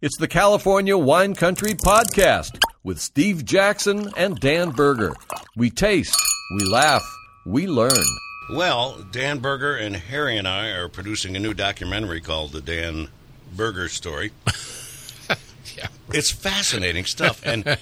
It's the California Wine Country Podcast with Steve Jackson and Dan Berger. We taste, we laugh, we learn. Well, Dan Berger and Harry and I are producing a new documentary called The Dan Berger Story. Yeah. It's fascinating stuff. And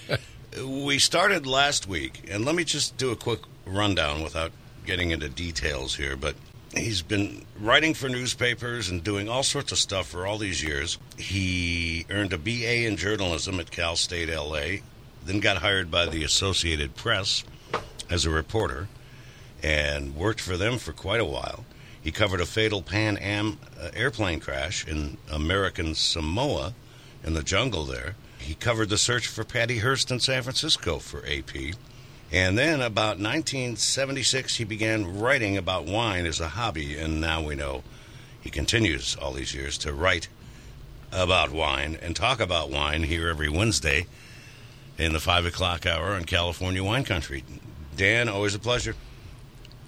we started last week, and let me just do a quick rundown without getting into details here. But he's been writing for newspapers and doing all sorts of stuff for all these years. He earned a BA in journalism at Cal State LA, then got hired by the Associated Press as a reporter and worked for them for quite a while. He covered a fatal Pan Am uh, airplane crash in American Samoa in the jungle there. He covered the search for Patty Hearst in San Francisco for AP. And then about 1976, he began writing about wine as a hobby, and now we know he continues all these years to write about wine and talk about wine here every Wednesday in the 5 o'clock hour on California Wine Country. Dan, always a pleasure.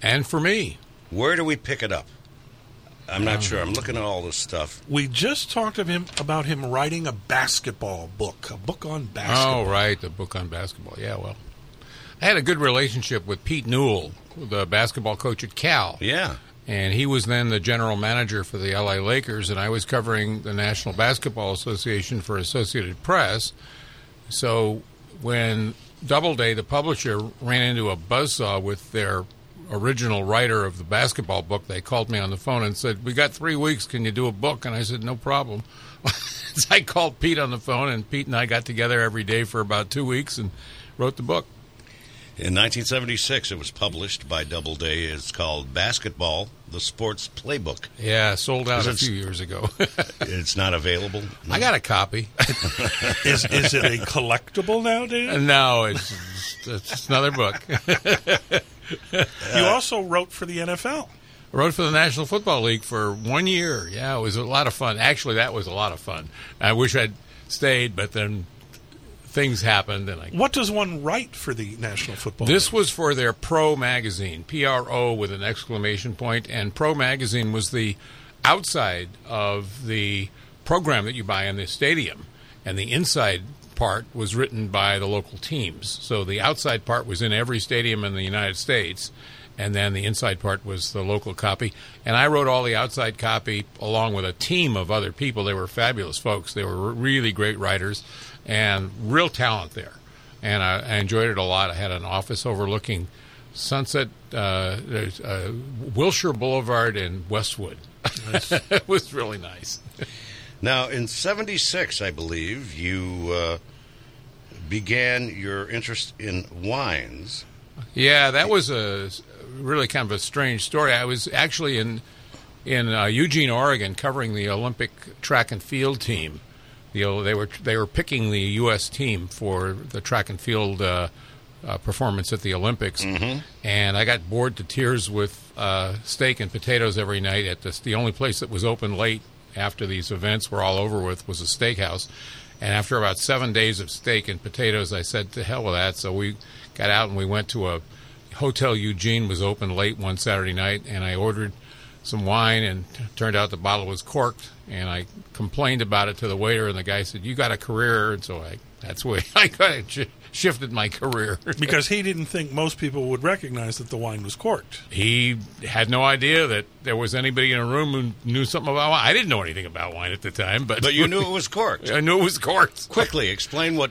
And for me, Where do we pick it up? I'm not um, sure. I'm looking at all this stuff. We just talked of him about him writing a basketball book, a book on oh, basketball. oh right, the book on basketball. Yeah, well, I had a good relationship with Pete Newell, the basketball coach at Cal. Yeah. and he was then the general manager for the LA Lakers, and I was covering the National Basketball Association for Associated Press. So when Doubleday, the publisher, ran into a buzzsaw with their original writer of the basketball book, they called me on the phone and said, "We got three weeks. Can you do a book?" And I said, "No problem." so I called Pete on the phone, and Pete and I got together every day for about two weeks and wrote the book. In 1976, it was published by Doubleday. It's called Basketball, the Sports Playbook. Yeah, sold out a few years ago. It's not available. I got a copy. Is is it a collectible now, Dan? Uh, no, it's, it's, it's another book. you also wrote for the NFL. I wrote for the National Football League for one year. Yeah, it was a lot of fun. Actually, that was a lot of fun. I wish I'd stayed, but then things happened, and I. What does one write for the National Football? This League? was for their Pro magazine, P R O with an exclamation point, and Pro magazine was the outside of the program that you buy in the stadium, and the inside part was written by the local teams. So the outside part was in every stadium in the United States, and then the inside part was the local copy. And I wrote all the outside copy along with a team of other people. They were fabulous folks. They were really great writers and real talent there and I, I enjoyed it a lot. I had an office overlooking Sunset, uh, uh, Wilshire Boulevard, and Westwood. it was really nice. Now, in 76, I believe, you uh, began your interest in wines. Yeah, that was a really kind of a strange story. I was actually in in uh, Eugene, Oregon, covering the Olympic track and field team. The, they were they were picking the U.S. team for the track and field uh, uh, performance at the Olympics, and I got bored to tears with uh, steak and potatoes every night. At this, the only place that was open late after these events were all over with was a steakhouse. And after about seven days of steak and potatoes, I said, "To hell with that!" So we got out and we went to a Hotel Eugene was open late one Saturday night, and I ordered some wine, and t- turned out the bottle was corked. And I complained about it to the waiter, and the guy said, "You got a career," and so I that's where I kind of sh- shifted my career. because he didn't think most people would recognize that the wine was corked. he had no idea that there was anybody in a room who knew something about wine. I didn't know anything about wine at the time, but But you knew it was corked. I knew it was corked. Quickly, explain what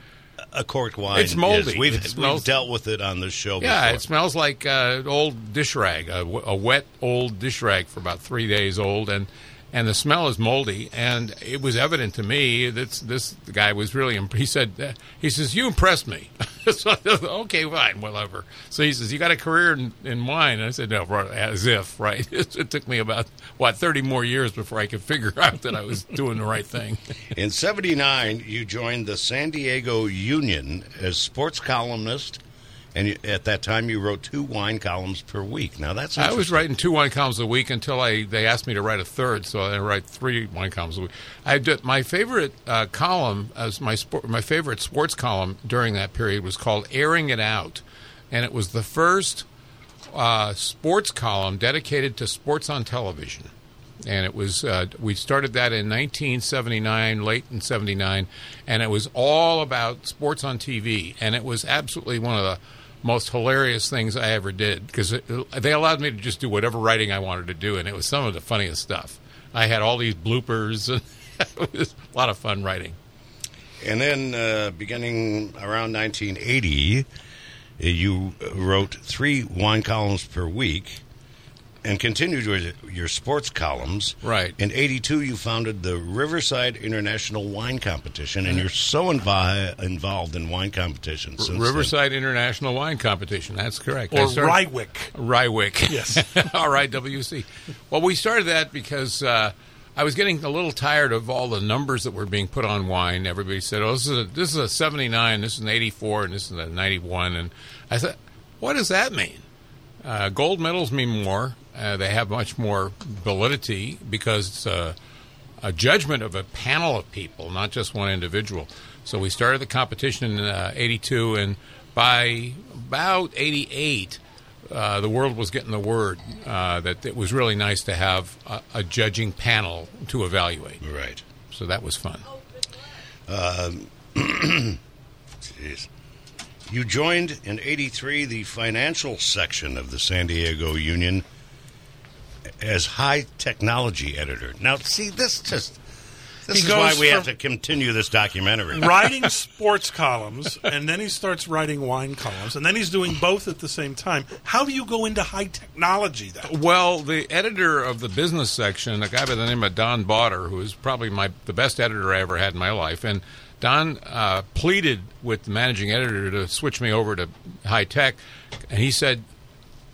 a corked wine It's moldy. is. We've, It we've dealt with it on this show Yeah, before. it smells like uh, old dish rag—a wet old dish rag for about three days old, and and the smell is moldy. And it was evident to me that this guy was really. He said, uh, he says, "You impressed me." so, thought, okay, fine, whatever. So he says, "You got a career in, in wine?" I said, "No, as if." Right. it took me about what thirty more years before I could figure out that I was doing the right thing. In 79, you joined the San Diego Union as sports columnist, and you, at that time you wrote two wine columns per week. Now, that's I was writing two wine columns a week until I they asked me to write a third, so I write three wine columns a week. I did my favorite uh, column as my sport, my favorite sports column during that period was called "Airing It Out," and it was the first uh, sports column dedicated to sports on television. and it was uh, we started that in 1979, late in '79, and it was all about sports on TV, and it was absolutely one of the most hilarious things I ever did because they allowed me to just do whatever writing I wanted to do, and it was some of the funniest stuff. I had all these bloopers, it was a lot of fun writing. And then, uh, beginning around 1980, you wrote three wine columns per week and continued your, your sports columns. Right. In 82, you founded the Riverside International Wine Competition, and you're so invi- involved in wine competitions. since then. Riverside International Wine Competition. That's correct. Or I started- Rywick. Rywick. Yes. R-I-W-C. Well, we started that because uh, I was getting a little tired of all the numbers that were being put on wine. Everybody said, "Oh, this is a, this is a 79, this is an 84, and this is a 91." And I said, what does that mean? Uh, gold medals mean more. Uh, they have much more validity because it's a, a judgment of a panel of people, not just one individual. So we started the competition in uh, 82, and by about 88, uh, the world was getting the word uh, that it was really nice to have a, a judging panel to evaluate. Right. So that was fun. Jeez. You joined in 83 the financial section of the San Diego Union as high technology editor. Now, see, this just. This He is why we have to continue this documentary. writing sports columns, and then he starts writing wine columns, and then he's doing both at the same time. How do you go into high technology then? Well, the editor of the business section, a guy by the name of Don Bauder, who is probably my the best editor I ever had in my life, and Don uh, pleaded with the managing editor to switch me over to high tech, and he said,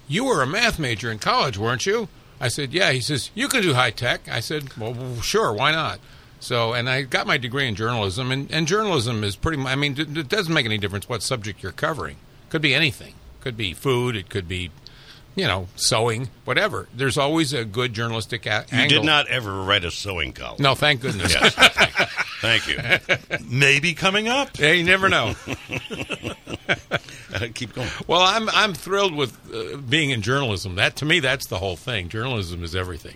"You were a math major in college, weren't you?" I said, "Yeah." He says, "You can do high tech." I said, "Well, sure, why not?" So, and I got my degree in journalism, and, and journalism is pretty. I mean, it, it doesn't make any difference what subject you're covering. Could be anything. Could be food. It could be you know, sewing, whatever. There's always a good journalistic a- You angle. did not ever write a sewing column. No, thank goodness. Yes. Thank you. Maybe coming up. yeah, you never know. Keep going. Well, I'm I'm thrilled with uh, being in journalism. That to me, that's the whole thing. Journalism is everything.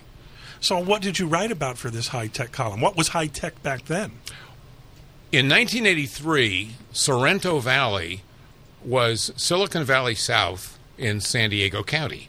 So, what did you write about for this high tech column? What was high tech back then? In 1983, Sorrento Valley was Silicon Valley South in San Diego County.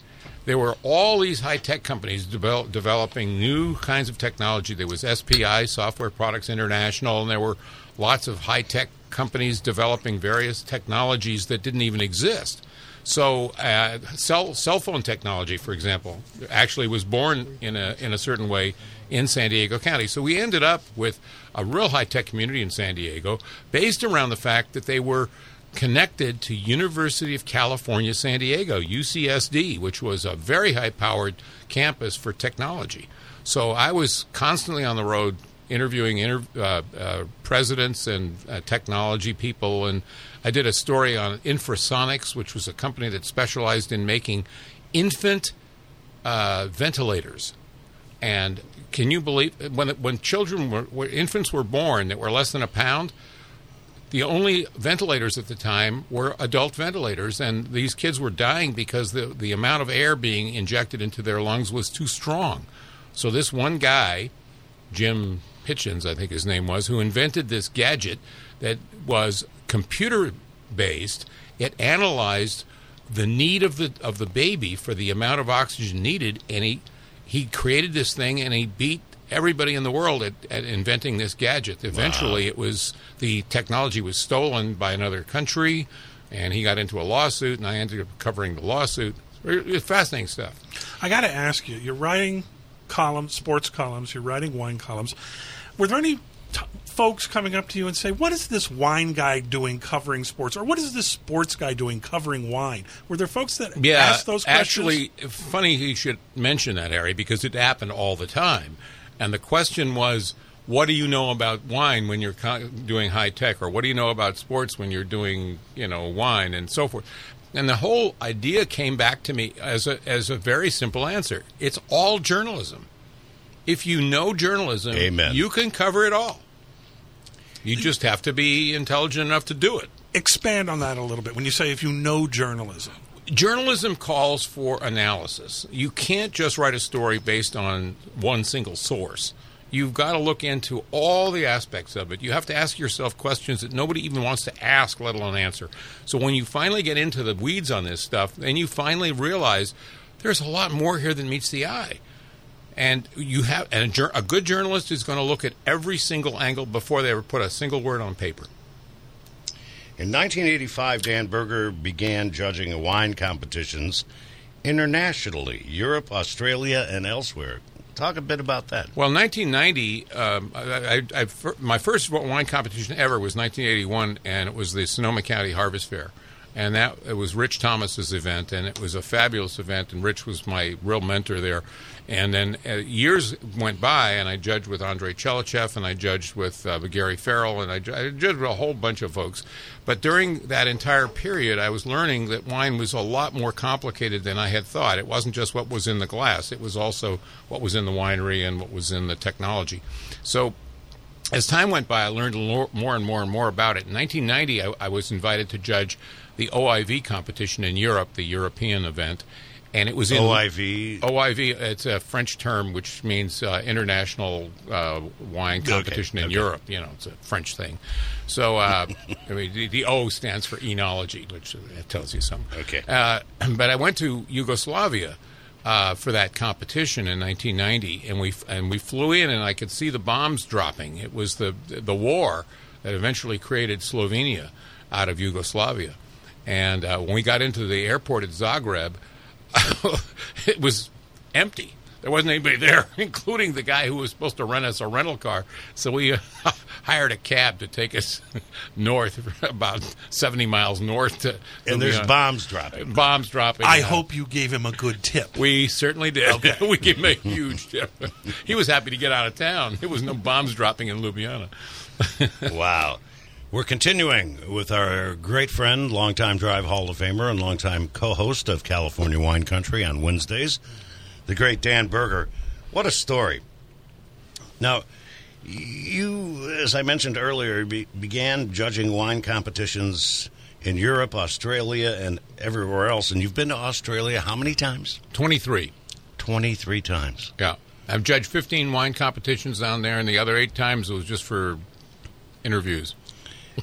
There were all these high tech companies develop, developing new kinds of technology. There was SPI, Software Products International, and there were lots of high tech companies developing various technologies that didn't even exist. So, uh, cell cell phone technology, for example, actually was born in a in a certain way in San Diego County. So we ended up with a real high tech community in San Diego, based around the fact that they were connected to University of California, San Diego (UCSD), which was a very high powered campus for technology. So I was constantly on the road interviewing inter- uh, uh, presidents and uh, technology people, and I did a story on Infrasonics, which was a company that specialized in making infant uh, ventilators. And can you believe when when children were infants were born that were less than a pound? The only ventilators at the time were adult ventilators, and these kids were dying because the the amount of air being injected into their lungs was too strong. So this one guy, Jim Hitchens, I think his name was, who invented this gadget that was computer based. It analyzed the need of the of the baby for the amount of oxygen needed, and he he created this thing, and he beat everybody in the world at, at inventing this gadget. Eventually, it was the technology was stolen by another country, and he got into a lawsuit, and I ended up covering the lawsuit. It's fascinating stuff. I got to ask you, you're writing columns, sports columns, you're writing wine columns. Were there any t- folks coming up to you and say, "What is this wine guy doing covering sports?" or "What is this sports guy doing covering wine?" Were there folks that Yeah, asked those questions? actually, funny you should mention that, Harry, because it happened all the time. And the question was, what do you know about wine when you're doing high tech, or what do you know about sports when you're doing, you know, wine and so forth? And the whole idea came back to me as a as a very simple answer. It's all journalism. If you know journalism, Amen. you can cover it all. You just have to be intelligent enough to do it. expand on that a little bit when you say if you know journalism. Journalism calls for analysis. You can't just write a story based on one single source. You've got to look into all the aspects of it. You have to ask yourself questions that nobody even wants to ask, let alone answer. So when you finally get into the weeds on this stuff, then you finally realize there's a lot more here than meets the eye. And you have and a, a good journalist is going to look at every single angle before they ever put a single word on paper. In 1985, Dan Berger began judging wine competitions internationally, Europe, Australia, and elsewhere. Talk a bit about that. Well, 1990, um, I, I, I, my first wine competition ever was 1981, and it was the Sonoma County Harvest Fair. And that it was Rich Thomas's event, and it was a fabulous event. And Rich was my real mentor there. And then uh, years went by, and I judged with Andrei Chelichev, and I judged with uh, Gary Farrell, and I, I judged with a whole bunch of folks. But during that entire period, I was learning that wine was a lot more complicated than I had thought. It wasn't just what was in the glass; it was also what was in the winery and what was in the technology. So as time went by, I learned more and more and more about it. In 1990, I, I, was invited to judge the OIV competition in Europe, the European event, and it was in OIV. OIV. It's a French term which means uh, International uh, Wine Competition okay. in okay. Europe. You know, it's a French thing. So, uh, I mean, the, the, O stands for enology, which tells you something. Okay. Uh, but I went to Yugoslavia. Uh, for that competition in 1990, and we and we flew in, and I could see the bombs dropping. It was the the war that eventually created Slovenia out of Yugoslavia. And uh, when we got into the airport at Zagreb, it was empty. There wasn't anybody there, including the guy who was supposed to rent us a rental car. So we uh, hired a cab to take us north, about 70 miles north to. And there's bombs dropping. Bombs dropping. I uh, hope you gave him a good tip. We certainly did. Okay. we gave him a huge tip. he was happy to get out of town. There was no bombs dropping in Ljubljana. wow. We're continuing with our great friend, longtime Drive Hall of Famer, and longtime co host of California Wine Country on Wednesdays, the great Dan Berger. What a story. Now, you, as I mentioned earlier, be, began judging wine competitions in Europe, Australia, and everywhere else. And you've been to Australia how many times? 23. 23 times. Yeah. I've judged 15 wine competitions down there, and the other eight times it was just for interviews.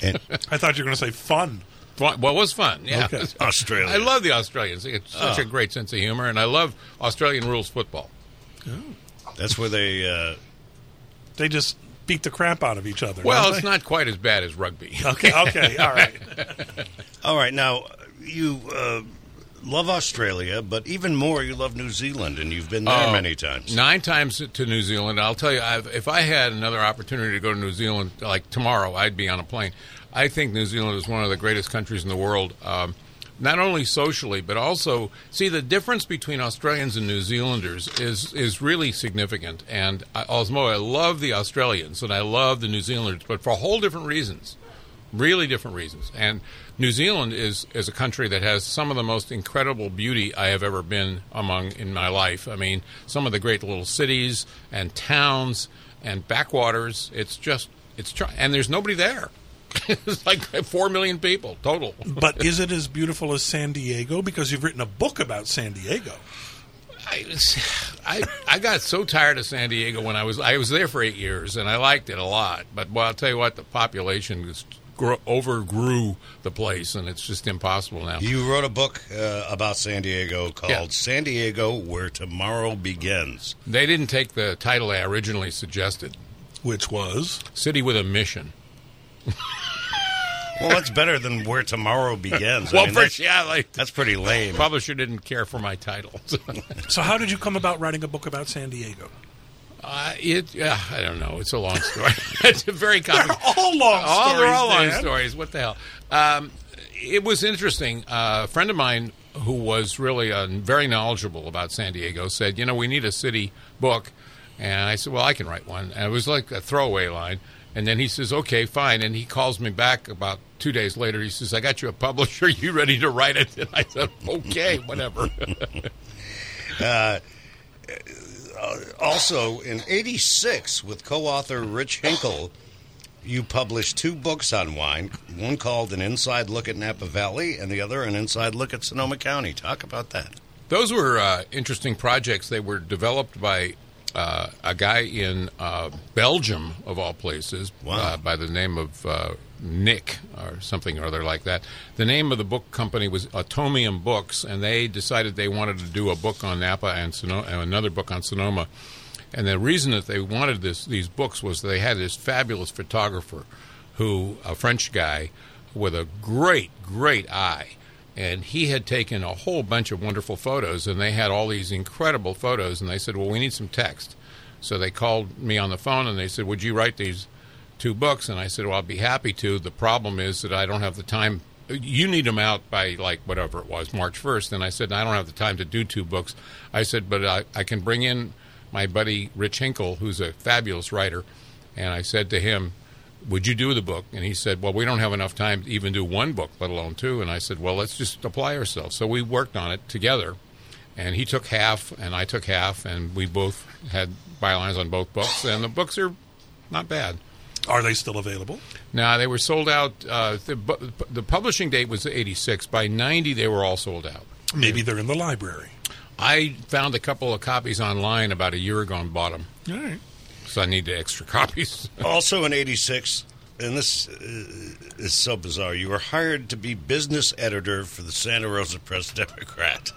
And I thought you were going to say fun. What well, was fun. Yeah, Okay. Australia. I love the Australians. It's such Oh. a great sense of humor, and I love Australian rules football. That's where they. Uh, They just beat the crap out of each other. Well, it's they? not quite as bad as rugby. Okay, okay, all right. all right, now you uh, love Australia, but even more, you love New Zealand, and you've been there Oh, many times. Nine times to New Zealand. I'll tell you, I've, if I had another opportunity to go to New Zealand, like tomorrow, I'd be on a plane. I think New Zealand is one of the greatest countries in the world. Um, not only socially, but also see the difference between Australians and New Zealanders is is really significant. And I, although I love the Australians and I love the New Zealanders, but for whole different reasons, really different reasons. And New Zealand is is a country that has some of the most incredible beauty I have ever been among in my life. I mean, some of the great little cities and towns and backwaters. It's just it's tr- and there's nobody there. it's like four million people total. But is it as beautiful as San Diego? Because you've written a book about San Diego. I, I I got so tired of San Diego when I was I was there for eight years and I liked it a lot. But well, I'll tell you what, the population just gro- overgrew the place and it's just impossible now. You wrote a book uh, about San Diego called Yeah. San Diego Where Tomorrow Begins. They didn't take the title I originally suggested, Which was "City with a Mission." Well, that's better than Where Tomorrow Begins. I well, mean, for that's, yeah, like that's pretty lame. publisher didn't care for my title. so. How did you come about writing a book about San Diego? Uh, it, uh, I don't know. It's a long story. it's a very complicated. All long all, stories. they're all long Dan. stories. What the hell? Um, it was interesting. Uh, a friend of mine who was really uh, very knowledgeable about San Diego said, "You know, we need a city book." And I said, "Well, I can write one." And it was like a throwaway line. And then he says, "Okay, fine." And he calls me back about two days later. He says, "I got you a publisher. You ready to write it?" And I said, "Okay, whatever." also, in 86, with co author Rich Hinkle, you published two books on wine. One called "An Inside Look at Napa Valley," and the other "An Inside Look at Sonoma County." Talk about that. Those were uh, interesting projects. They were developed by uh, a guy in uh, Belgium, of all places, Wow. uh, by the name of uh, Nick or something or other like that. The name of the book company was Atomium Books, and they decided they wanted to do a book on Napa and, Sono- and another book on Sonoma. And the reason that they wanted this these books was they had this fabulous photographer, who a French guy with a great great eye, and he had taken a whole bunch of wonderful photos, and they had all these incredible photos, and they said, "Well, we need some text." So they called me on the phone and they said, "Would you write these two books?" And I said, "Well, I'll be happy to. The problem is that I don't have the time. You need them out by like whatever it was, March 1st And I said, "I don't have the time to do two books." I said, "But I, I can bring in my buddy Rich Hinkle, who's a fabulous writer." And I said to him, would you do the book? And he said, well, we don't have enough time to even do one book, let alone two. And I said, well, let's just apply ourselves. So we worked on it together. And he took half, and I took half, and we both had bylines on both books. And the books are not bad. Are they still available? Now, they were sold out. Uh, the, the publishing date was 86. By 90, they were all sold out. Maybe they're in the library. I found a couple of copies online about a year ago and bought them. All right. So I need the extra copies. Also in '86, and this uh, is so bizarre. You were hired to be business editor for the Santa Rosa Press Democrat.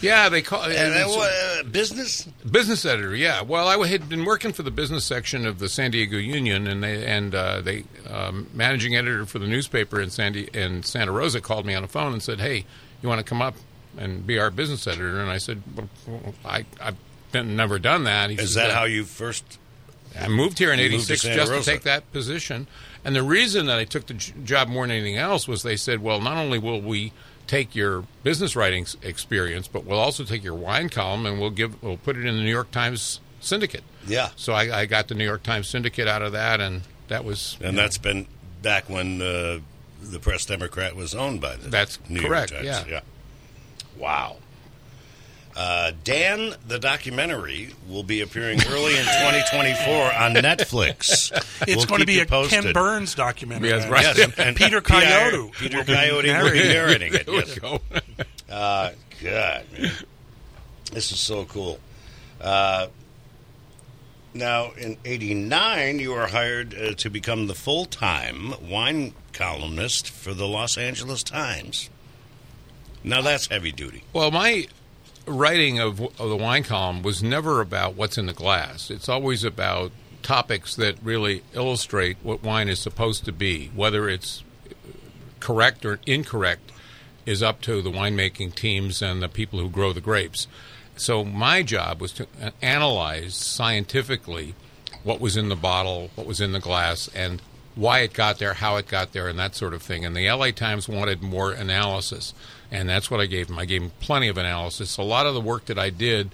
yeah, they call And uh, business? Business editor, yeah. Well, I had been working for the business section of the San Diego Union, and they and uh, they um, managing editor for the newspaper in San Di- in Santa Rosa called me on the phone and said, "Hey, you want to come up and be our business editor?" And I said, well, "I I've been, never done that." He Is says, that how you first? I moved here in You moved to '86 just Rosa. to take that position. And the reason that I took the job more than anything else was they said, well, not only will we take your business writing experience, but we'll also take your wine column and we'll give we'll put it in the New York Times Syndicate. Yeah, So I, I got the New York Times Syndicate out of that, and that was and that's been back when uh, the Press Democrat was owned by the That's New correct, York Times. yeah. Wow. Uh, Dan, the documentary, will be appearing early in 2024 on Netflix. It's We'll going to be a posted. Ken Burns documentary. Yes, right. Yes, and, and Peter Coyote Peter will Coyote will be narrating. narrating it. Yes. go. Uh, God, man. this is so cool. Uh, now, in '89, you were hired uh, to become the full-time wine columnist for the Los Angeles Times. Now that's heavy duty. Well, my writing of, of the wine column was never about what's in the glass. It's always about topics that really illustrate what wine is supposed to be. Whether it's correct or incorrect is up to the winemaking teams and the people who grow the grapes. So my job was to analyze scientifically what was in the bottle, what was in the glass, and why it got there, how it got there, and that sort of thing. And the LA Times wanted more analysis, and that's what I gave them. I gave them plenty of analysis. A lot of the work that I did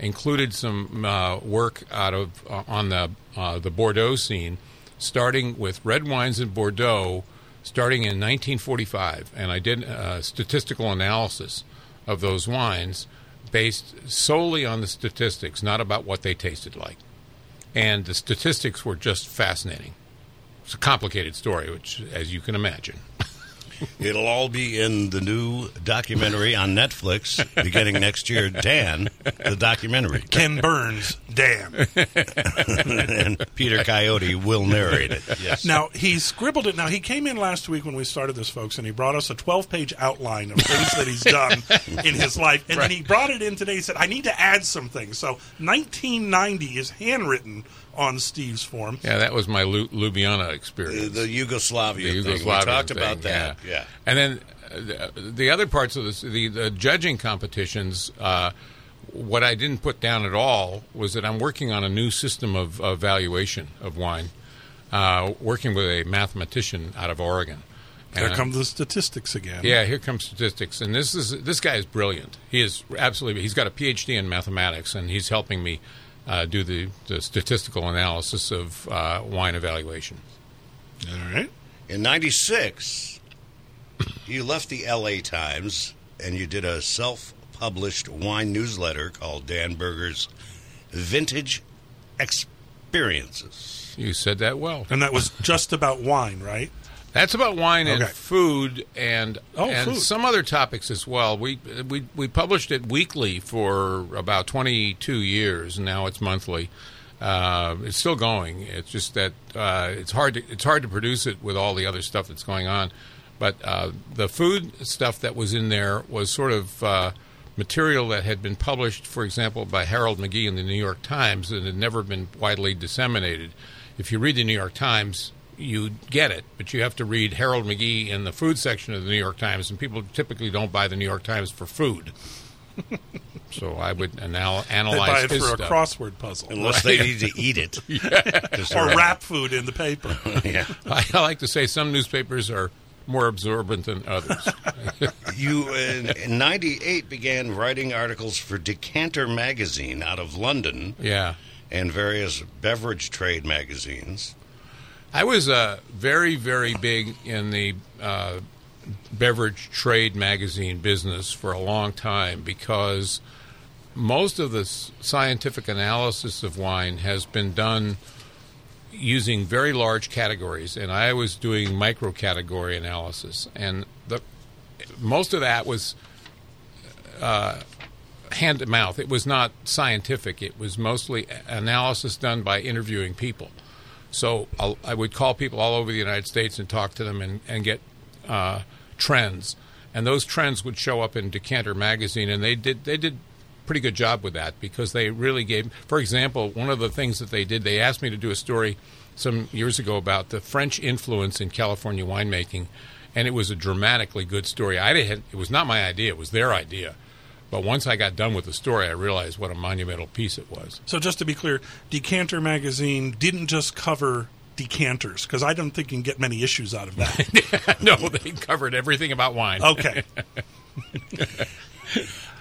included some uh, work out of uh, on the uh, the Bordeaux scene, starting with red wines in Bordeaux, starting in 1945, and I did uh, statistical analysis of those wines based solely on the statistics, not about what they tasted like. And the statistics were just fascinating. It's a complicated story, which, as you can imagine. It'll all be in the new documentary on Netflix beginning next year. Dan, the documentary, Ken Burns, Dan. and Peter Coyote will narrate it. Yes. Now he scribbled it. Now he came in last week when we started this, folks, and he brought us a 12-page outline of things that he's done in his life, and then he brought it in today. He said, "I need to add some things." So 1990 is handwritten on Steve's form. Yeah, that was my Lu- Ljubljana experience. the Yugoslavia, the thing. We talked thing, about that. Yeah. Yeah. And then uh, the, the other parts of this, the, the judging competitions, uh, what I didn't put down at all was that I'm working on a new system of of valuation of wine, uh, working with a mathematician out of Oregon. There And- come the statistics again. yeah, here comes statistics, and this is this guy is brilliant. He is absolutely. He's got a PhD in mathematics, and he's helping me uh, do the, the statistical analysis of uh, wine evaluation. All right. In '96, you left the L.A. Times and you did a self-published wine newsletter called Dan Berger's Vintage experiences. You said that well. And that was just about wine, right? That's about wine and food and Oh, and food. some other topics as well. We we we published it weekly for about 22 years, and now it's monthly. Uh, it's still going. It's just that uh, it's hard to it's hard to produce it with all the other stuff that's going on. But uh, the food stuff that was in there was sort of uh, material that had been published, for example, by Harold McGee in the New York Times, and had never been widely disseminated. If you read the New York Times, you get it, but you have to read Harold McGee in the food section of the New York Times, and people typically don't buy the New York Times for food. so I would anal- They analyze buy it his for a crossword puzzle. Unless they need to eat it. 'Cause Or wrap food in the paper. Yeah. I, I like to say some newspapers are more absorbent than others. You, in, in 98, began writing articles for Decanter magazine out of London yeah. and various beverage trade magazines. I was uh, very, very big in the uh, beverage trade magazine business for a long time because most of the scientific analysis of wine has been done using very large categories, and I was doing micro category analysis, and the most of that was uh, hand to mouth. It was not scientific. It was mostly analysis done by interviewing people. So I'll, I would call people all over the United States and talk to them and, and get uh, trends, and those trends would show up in Decanter magazine, and they did they did pretty good job with that because they really gave. For example, one of the things that they did, they asked me to do a story some years ago about the French influence in California winemaking, and it was a dramatically good story. I didn't. It was not my idea; it was their idea. But once I got done with the story, I realized what a monumental piece it was. So just to be clear, Decanter magazine didn't just cover decanters because I don't think you can get many issues out of that. no, they covered everything about wine. Okay.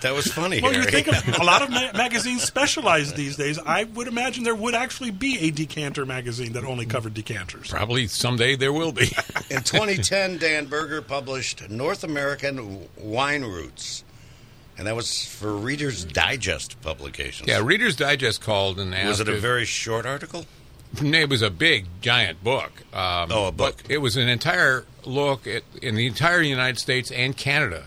That was funny, Well, you think of, a lot of ma- magazines specialize these days. I would imagine there would actually be a decanter magazine that only covered decanters. Probably someday there will be. In 2010, Dan Berger published North American Wine Routes, and that was for Reader's Digest publications. yeah, Reader's Digest called and asked. Was it a if- very short article? No, it was a big, giant book. Um, Oh, a book. It was an entire look at in the entire United States and Canada.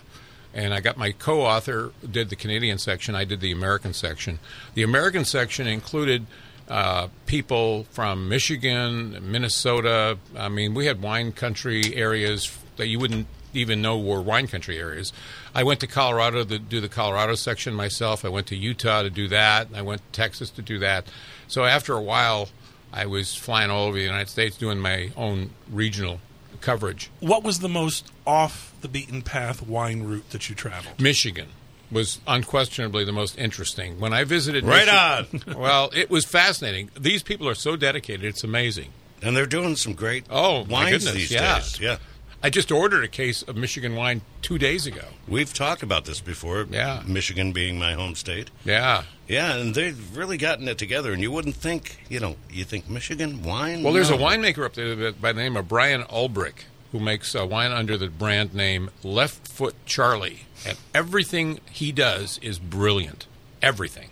And I got my co-author did the Canadian section. I did the American section. The American section included uh, people from Michigan, Minnesota. I mean, we had wine country areas that you wouldn't even know were wine country areas. I went to Colorado to do the Colorado section myself. I went to Utah to do that. I went to Texas to do that. So after a while, I was flying all over the United States doing my own regional coverage. What was the most off the beaten path wine route that you traveled? Michigan was unquestionably the most interesting. When I visited, Right on. well, it was fascinating. These people are so dedicated; it's amazing. And they're doing some great Oh, my wines goodness, these yeah. days. Yeah. I just ordered a case of Michigan wine two days ago. We've talked about this before. Yeah. Michigan being my home state. Yeah. Yeah, and they've really gotten it together. And you wouldn't think, you know, you think Michigan wine? Well, there's a No. winemaker up there by the name of Bryan Ulbrich who makes uh, wine under the brand name Left Foot Charley, and everything he does is brilliant. Everything.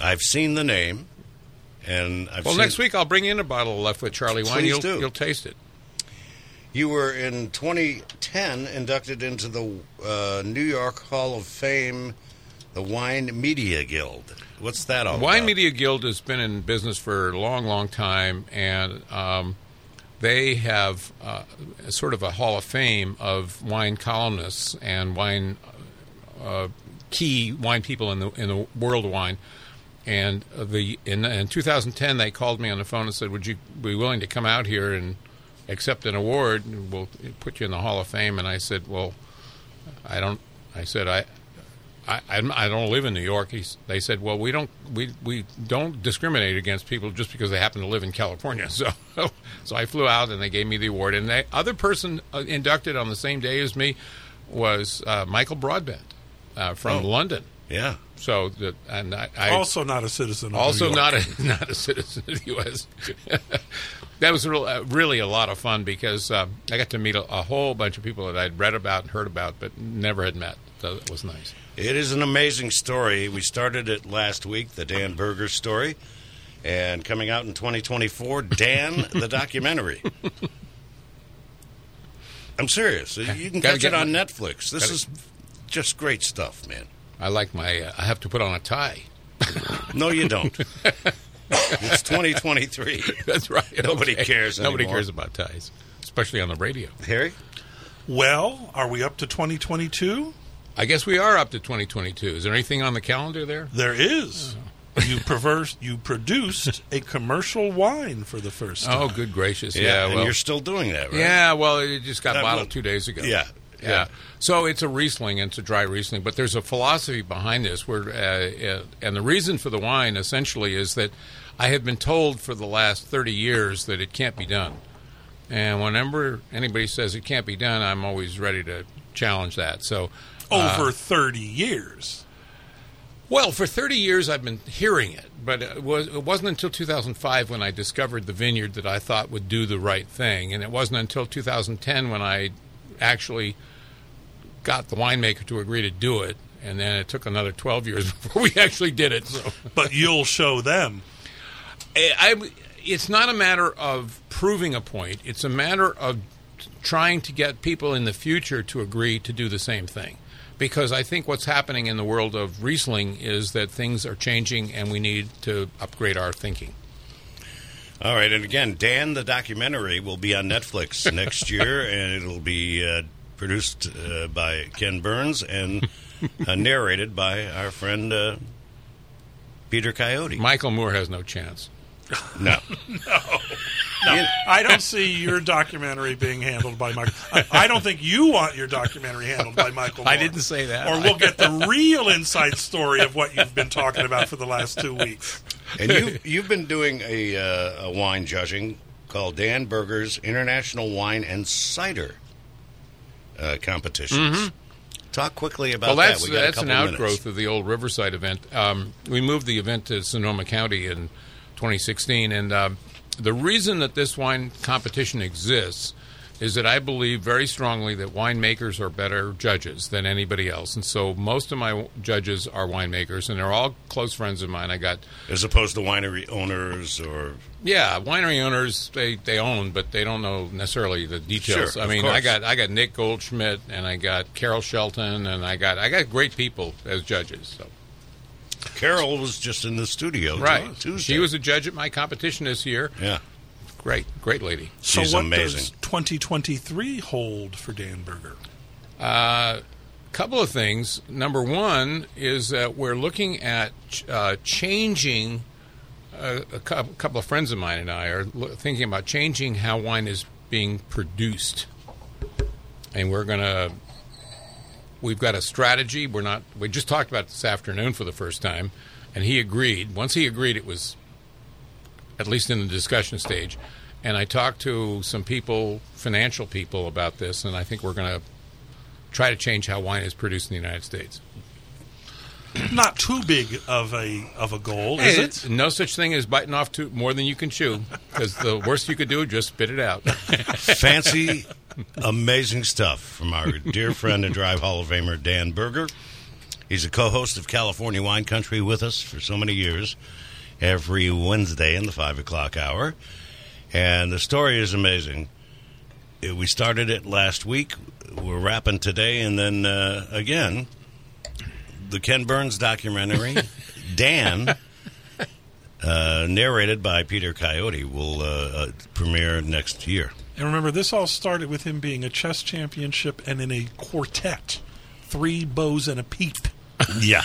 I've seen the name, and I've Well, seen, next week I'll bring in a bottle of Left Foot Charley wine. Please You'll, do. you'll taste it. You were in 2010 inducted into the uh, New York Hall of Fame, the Wine Media Guild. What's that all Wine about? Media Guild has been in business for a long, long time, and um, they have uh, sort of a Hall of Fame of wine columnists and wine uh, key wine people in the in the world of wine. And the in, in 2010, they called me on the phone and said, "Would you be willing to come out here and accept an award? We'll put you in the Hall of Fame." And I said, "Well, I don't." I said, "I." I, I'm- don't live in New York. He's, they said, "Well, we don't we, we don't discriminate against people just because they happen to live in California." So, so I flew out and they gave me the award. And the other person uh, inducted on the same day as me was uh, Michael Broadbent uh, from Oh. London. Yeah. So the and I, I also not a citizen. Of New also York. not a not a citizen of the U.S. that was real, uh, really a lot of fun because um, I got to meet a, a whole bunch of people that I'd read about and heard about, but never had met. So it was nice. It is an amazing story. We started it last week, the Dan Berger story. And coming out in 2024, Dan the documentary. I'm serious. You can catch it on my- Netflix. This gotta- is just great stuff, man. I like my. Uh, I have to put on a tie. No, you don't. it's 2023. That's right. Nobody Okay. cares Nobody cares about ties, especially on the radio. Harry? Well, are we up to 2022? I guess we are up to 2022. Is there anything on the calendar there? There is. You perverse, you produced a commercial wine for the first time. Oh, good gracious! Yeah, Yeah, and well, you're still doing that, right? yeah. Well, it just got That bottled one- two days ago. Yeah, yeah. yeah. So it's a Riesling, and it's a dry Riesling, but there's a philosophy behind this. Where uh, uh, and the reason for the wine essentially is that I have been told for the last 30 years that it can't be done, and whenever anybody says it can't be done, I'm always ready to challenge that. So. uh, Over 30 years. Well, for 30 years I've been hearing it, but it, was, it wasn't until 2005 when I discovered the vineyard that I thought would do the right thing. And it wasn't until 2010 when I actually got the winemaker to agree to do it. And then it took another 12 years before we actually did it. So But you'll show them. I, I- it's not a matter of proving a point, it's a matter of trying to get people in the future to agree to do the same thing. Because I think what's happening in the world of Riesling is that things are changing and we need to upgrade our thinking. All right, and again, Dan the documentary will be on Netflix next year, and it'll be uh, produced uh, by Ken Burns and uh, narrated by our friend uh, Peter Coyote. Michael Moore has no chance. no, No, I don't see your documentary being handled by Michael. I, I don't think you want your documentary handled by Michael. I didn't say that. Or we'll get the real inside story of what you've been talking about for the last two weeks. and you you've been doing a, uh, a wine judging called Dan Berger's International Wine and Cider uh, Competitions. Talk quickly about Mm-hmm. Well, that's that. We that's an outgrowth minutes. of the old Riverside event. Um, we moved the event to Sonoma County in 2016, and um, the reason that this wine competition exists is that I believe very strongly that winemakers are better judges than anybody else, and so most of my judges are winemakers, and they're all close friends of mine. I got As opposed to winery owners or yeah, winery owners they, they own, but they don't know necessarily the details. Sure, I mean, I got I got Nick Goldschmidt and I got Carol Shelton and I got I got great people as judges. So Carol was just in the studio right, Tuesday. she was a judge at my competition this year. yeah. Great, great lady. She's So what amazing. does 2023 hold for Dan Berger? Uh, couple of things. Number one is that we're looking at uh, changing. Uh, a cou- couple of friends of mine and I are thinking about changing how wine is being produced, and we're going to. We've got a strategy. We're not. We just talked about it this afternoon for the first time, and he agreed. Once he agreed, it was at least in the discussion stage. And I talked to some people, financial people, about this, and I think we're going to try to change how wine is produced in the United States. Not too big of a of a goal, is It's it? No such thing as biting off too, more than you can chew, because the worst you could do is just spit it out. Fancy, amazing stuff from our dear friend and Drive Hall of Famer Dan Berger. He's a co-host of California Wine Country with us for so many years, every Wednesday in the five o'clock hour, and the story is amazing. Uh, We started it last week. We're wrapping today, and then uh, again, the Ken Burns documentary, Dan. Uh, narrated by Peter Coyote will uh, uh, premiere next year. And remember, this all started with him being a chess championship and in a quartet, three bows and a peep. Yeah,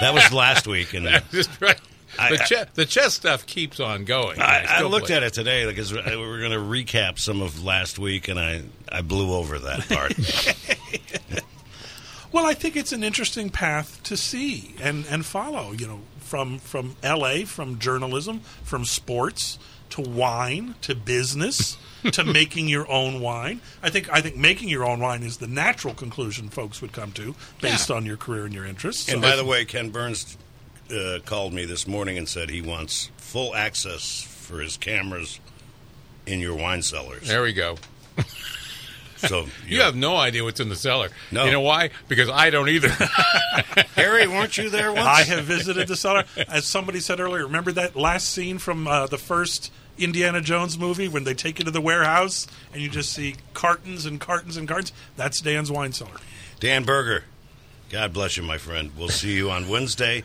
that was last week, and I, Just right. I- the, che- the chess stuff keeps on going. I looked at it today because uh, we were going to recap some of last week, and I I blew over that part. Well, I think it's an interesting path to see and, and follow. You know, from from L.A., from journalism, from sports to wine to business to making your own wine. I think I think making your own wine is the natural conclusion folks would come to based on your career and your interests. and So- by the way, Ken Burns uh, called me this morning and said he wants full access for his cameras in your wine cellars. There we go. So You have no idea what's in the cellar. No. You know why? Because I don't either. Harry, weren't you there once? I have visited the cellar. As somebody said earlier, remember that last scene from uh, the first Indiana Jones movie when they take you to the warehouse and you just see cartons and cartons and cartons? That's Dan's wine cellar. Dan Berger. God bless you, my friend. We'll see you on Wednesday.